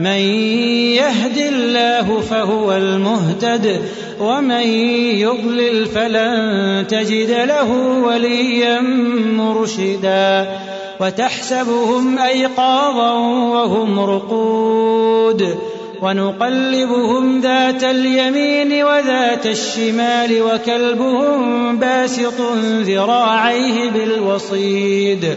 من يهد الله فهو المهتد ومن يضلل فلن تجد له وليا مرشدا. وتحسبهم أيقاظا وهم رقود. ونقلبهم ذات اليمين وذات الشمال وكلبهم باسط ذراعيه بالوصيد.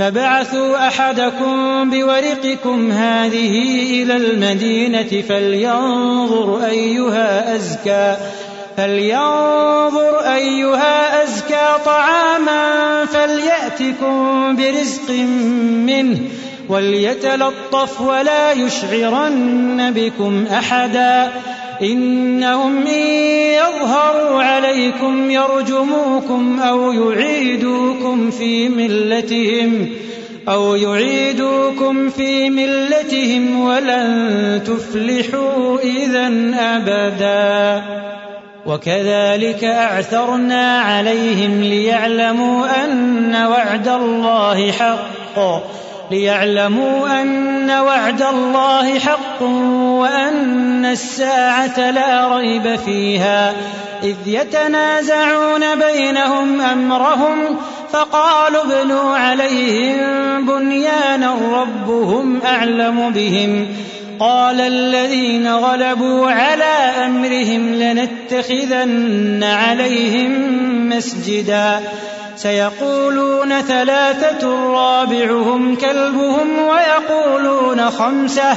فبعثوا أحدكم بورقكم هذه إلى المدينة فلينظر أيها أزكى فلينظر أيها أزكى طعاما فليأتكم برزق منه وليتلطف ولا يشعرن بكم أحدا. إنهم إن يظهروا عليكم يرجموكم أو يعيدوكم في ملتهم أو يعيدوكم في ملتهم ولن تفلحوا إذا أبدا. وكذلك أعثرنا عليهم ليعلموا أن وعد الله حق ليعلموا أن وعد الله حق وأن الساعة لا ريب فيها إذ يتنازعون بينهم أمرهم فقالوا ابنوا عليهم بنيانا ربهم أعلم بهم قال الذين غلبوا على أمرهم لنتخذن عليهم مسجدا سيقولون ثلاثة رابعهم كلبهم ويقولون خمسة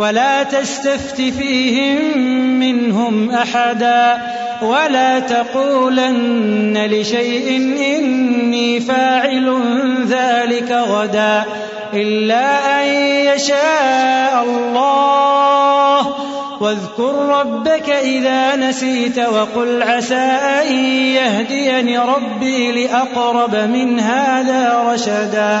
ولا تستفت فيهم منهم أحدا ولا تقولن لشيء إني فاعل ذلك غدا إلا أن يشاء الله. واذكر ربك إذا نسيت وقل عسى أن يهديني ربي لأقرب من هذا رشدا.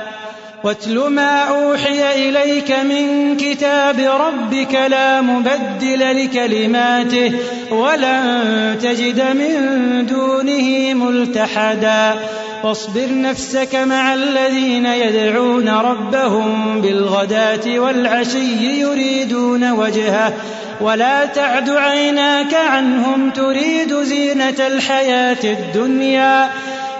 واتل ما أوحي إليك من كتاب ربك لا مبدل لكلماته ولن تجد من دونه ملتحدا. واصبر نفسك مع الذين يدعون ربهم بالغداة والعشي يريدون وجهه. ولا تعد عيناك عنهم تريد زينة الحياة الدنيا.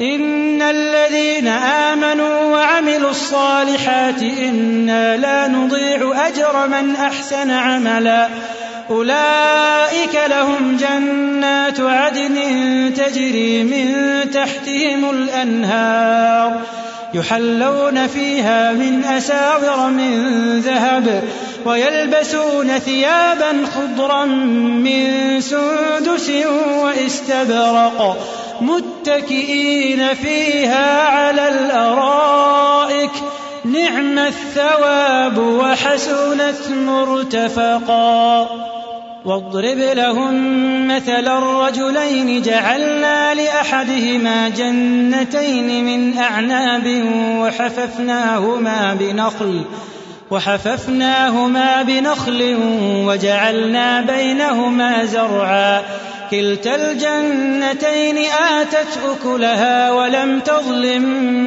إن الذين آمنوا وعملوا الصالحات إنا لا نضيع أجر من أحسن عملا. أولئك لهم جنات عدن تجري من تحتهم الأنهار يحلون فيها من أساور من ذهب ويلبسون ثيابا خضرا من سندس وإستبرق. متكئين فيها على الأرائك. نعم الثواب وحسنت مرتفقا. واضرب لهم مثل الرجلين. جعلنا لأحدهما جنتين من أعناب وحففناهما بنخل وحففناهما بنخل وجعلنا بينهما زرعا. كلتا الجنتين آتت أكلها ولم تظلم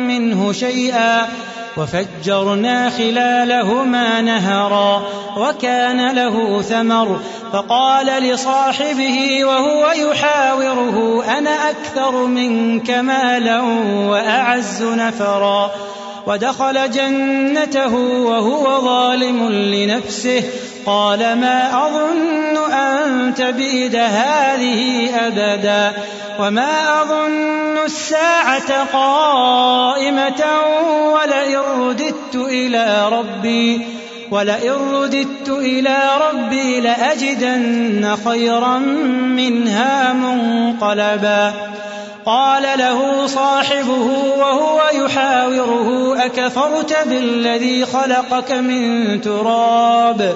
منه شيئا وفجرنا خلالهما نهرا وكان له ثمر فقال لصاحبه وهو يحاوره أنا أكثر منك مالا وأعز نفرا ودخل جنته وهو ظالم لنفسه قال ما أظن أن تبيد هذه أبدا وما أظن الساعة قائمة ولئن رددت إلى ربي ولئن رددت إلى ربي لأجدن خيرا منها منقلبا. قال له صاحبه وهو يحاوره أكفرت بالذي خلقك من تراب؟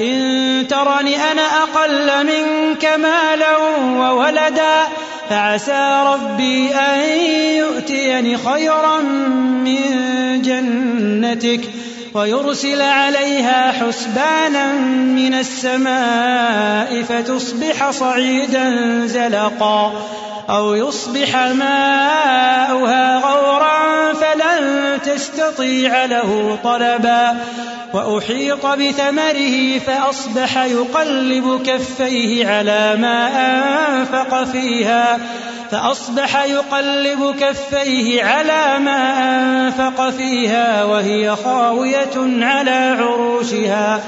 إن ترني أنا أقل منك مالا وولدا فعسى ربي أن يؤتيني خيرا من جنتك ويرسل عليها حسبانا من السماء فتصبح صعيدا زلقا أو يصبح ماؤها غورا فلن تستطيع له طلبا. وأحيط بثمره فأصبح يقلب كفيه على ما أنفق فيها فأصبح يقلب كفيه على ما أنفق فيها وهي خاوية على عروشها.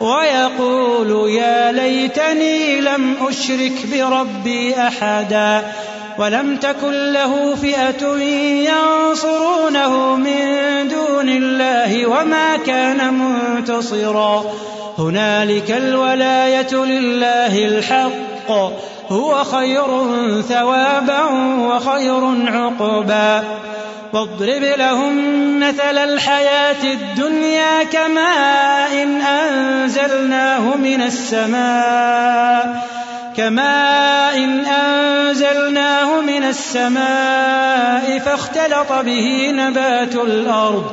ويقول يا ليتني لم أشرك بربي أحدا ولم تكن له فئة ينصرونه من وما كان منتصرا. هنالك الولاية لله الحق. هو خير ثوابا وخير عقبا. واضرب لهم مثل الحياة الدنيا كماء إن أنزلناه من السماء. كماء إن أنزلناه من السماء فاختلط به نبات الأرض.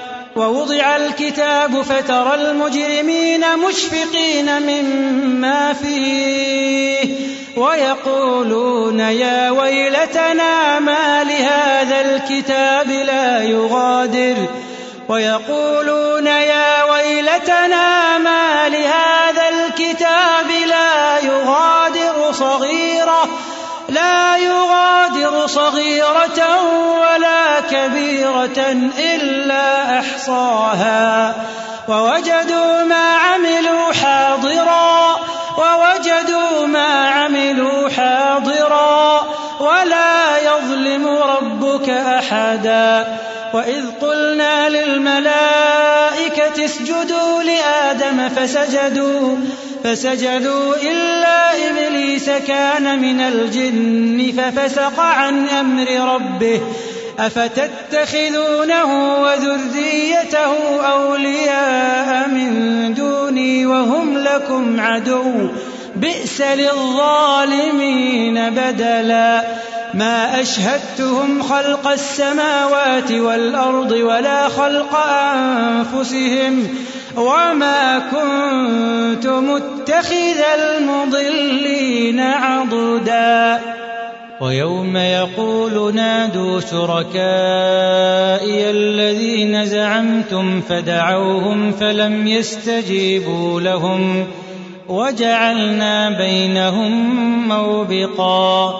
ووضع الكتاب فترى المجرمين مشفقين مما فيه ويقولون يا ويلتنا ما لهذا الكتاب لا يغادر ويقولون يا ويلتنا ما يغادر صغيرة ولا كبيرة إلا أحصاها. ووجدوا ما عملوا حاضرا ووجدوا ما عملوا حاضرا ولا يظلم ربك أحدا. وإذ قلنا للملائكة اسجدوا لآدم فسجدوا فسجدوا إلا إبليس كان من الجن ففسق عن أمر ربه أفتتخذونه وذريته أولياء من دوني وهم لكم عدو بئس للظالمين بدلا ما أشهدتهم خلق السماوات والأرض ولا خلق أنفسهم وما كنت متخذ المضلين عضدا ويوم يقول نادوا شركائي الذين زعمتم فدعوهم فلم يستجيبوا لهم وجعلنا بينهم موبقا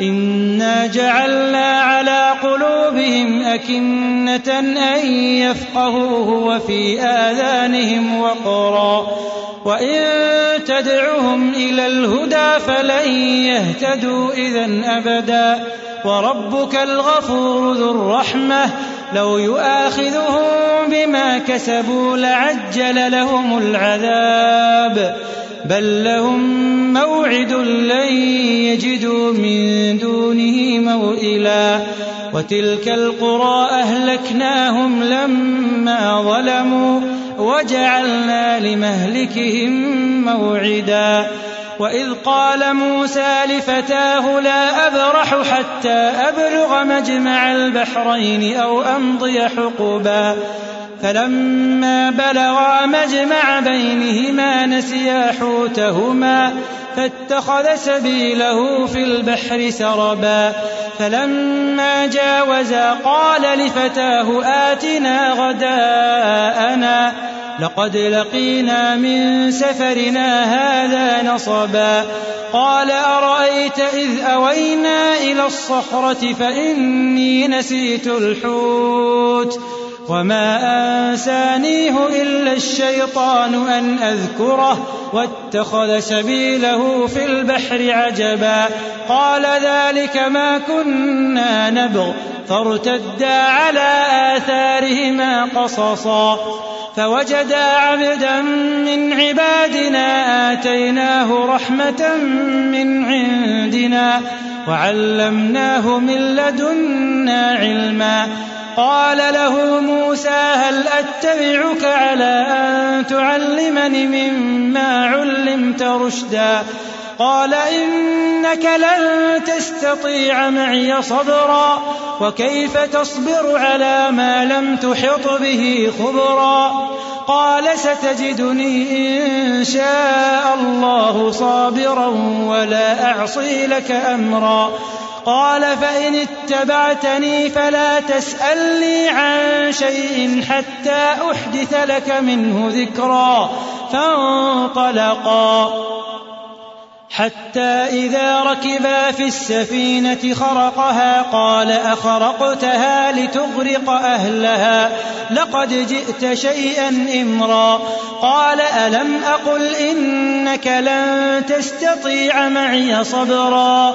إنا جعلنا على قلوبهم أكنة أن يفقهوه وفي آذانهم وقرا وإن تدعهم إلى الهدى فلن يهتدوا إذا أبدا وربك الغفور ذو الرحمة لو يؤاخذهم بما كسبوا لعجل لهم العذاب بل لهم موعد لن يجدوا من دونه موئلا. وتلك القرى أهلكناهم لما ظلموا وجعلنا لمهلكهم موعدا. وإذ قال موسى لفتاه لا أبرح حتى أبلغ مجمع البحرين أو أمضي حقبا. فلما بلغا مجمع بينهما نسيا حوتهما فاتخذ سبيله في البحر سربا فلما جاوزا قال لفتاه آتنا غداءنا لقد لقينا من سفرنا هذا نصبا قال أرأيت إذ أوينا إلى الصخرة فإني نسيت الحوت وما أنسانيه إلا الشيطان أن أذكره واتخذ سبيله في البحر عجبا قال ذلك ما كنا نبغ فارتدا على آثارهما قصصا فوجدا عبدا من عبادنا آتيناه رحمة من عندنا وعلمناه من لدنا علما قال له موسى هل أتبعك على أن تعلمني مما علمت رشدا؟ قال إنك لن تستطيع معي صبرا وكيف تصبر على ما لم تحط به خبرا؟ قال ستجدني إن شاء الله صابرا ولا أعصي لك أمرا. قال فإن اتبعتني فلا تسألني عن شيء حتى أحدث لك منه ذكرا. فانطلقا. حتى إذا ركبا في السفينة خرقها قال أخرقتها لتغرق أهلها. لقد جئت شيئا إمرا. قال ألم أقل إنك لن تستطيع معي صبرا.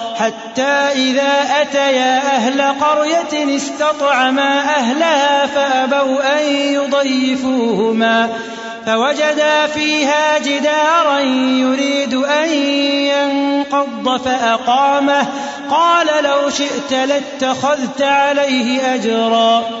حتى إذا أتيا أهل قرية استطعما أهلها فأبوا أن يضيفوهما فوجدا فيها جدارا يريد أن ينقض فأقامه قال لو شئت لاتخذت عليه أجرا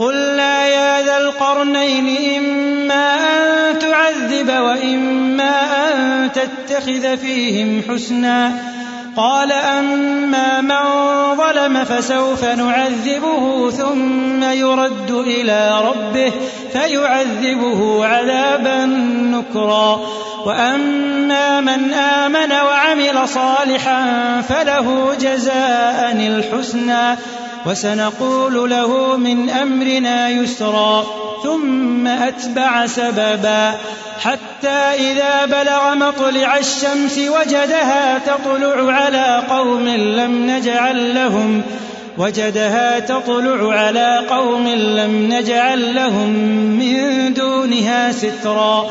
قلنا يا ذا القرنين إما أن تعذب وإما أن تتخذ فيهم حسنا. قال أما من ظلم فسوف نعذبه ثم يرد إلى ربه فيعذبه عذابا نكرا. وأما من آمن وعمل صالحا فله جزاء الحسنى. وسنقول له من أمرنا يسرا ثم أتبع سببا. حتى إذا بلغ مطلع الشمس وجدها تطلع على قوم لم نجعل لهم وجدها تطلع على قوم لم نجعل لهم من دونها سترا.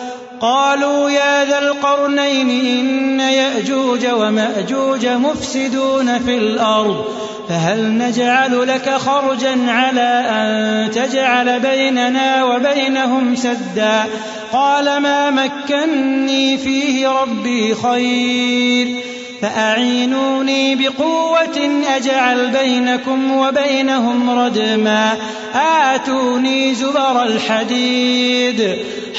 قالوا يا ذا القرنين إن يأجوج ومأجوج مفسدون في الأرض فهل نجعل لك خرجا على أن تجعل بيننا وبينهم سدا؟ قال ما مكني فيه ربي خير فأعينوني بقوة أجعل بينكم وبينهم ردما آتوني زبر الحديد.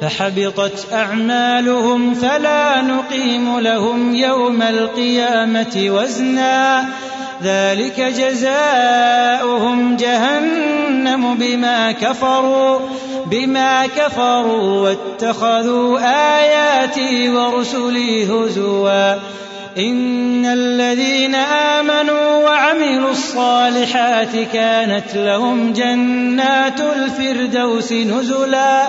فحبطت أعمالهم فلا نقيم لهم يوم القيامة وزنا. ذلك جزاؤهم جهنم بما كفروا بما كفروا واتخذوا آياتي ورسلي هزوا. إن الذين آمنوا وعملوا الصالحات كانت لهم جنات الفردوس نزلا.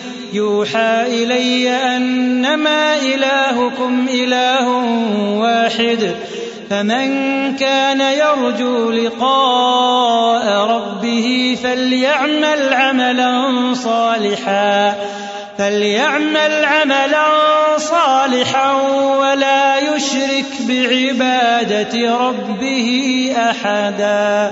يوحى إلي أنما إلهكم إله واحد فمن كان يرجو لقاء ربه فليعمل عملا صالحا فليعمل عملا صالحا ولا يشرك بعبادة ربه أحدا.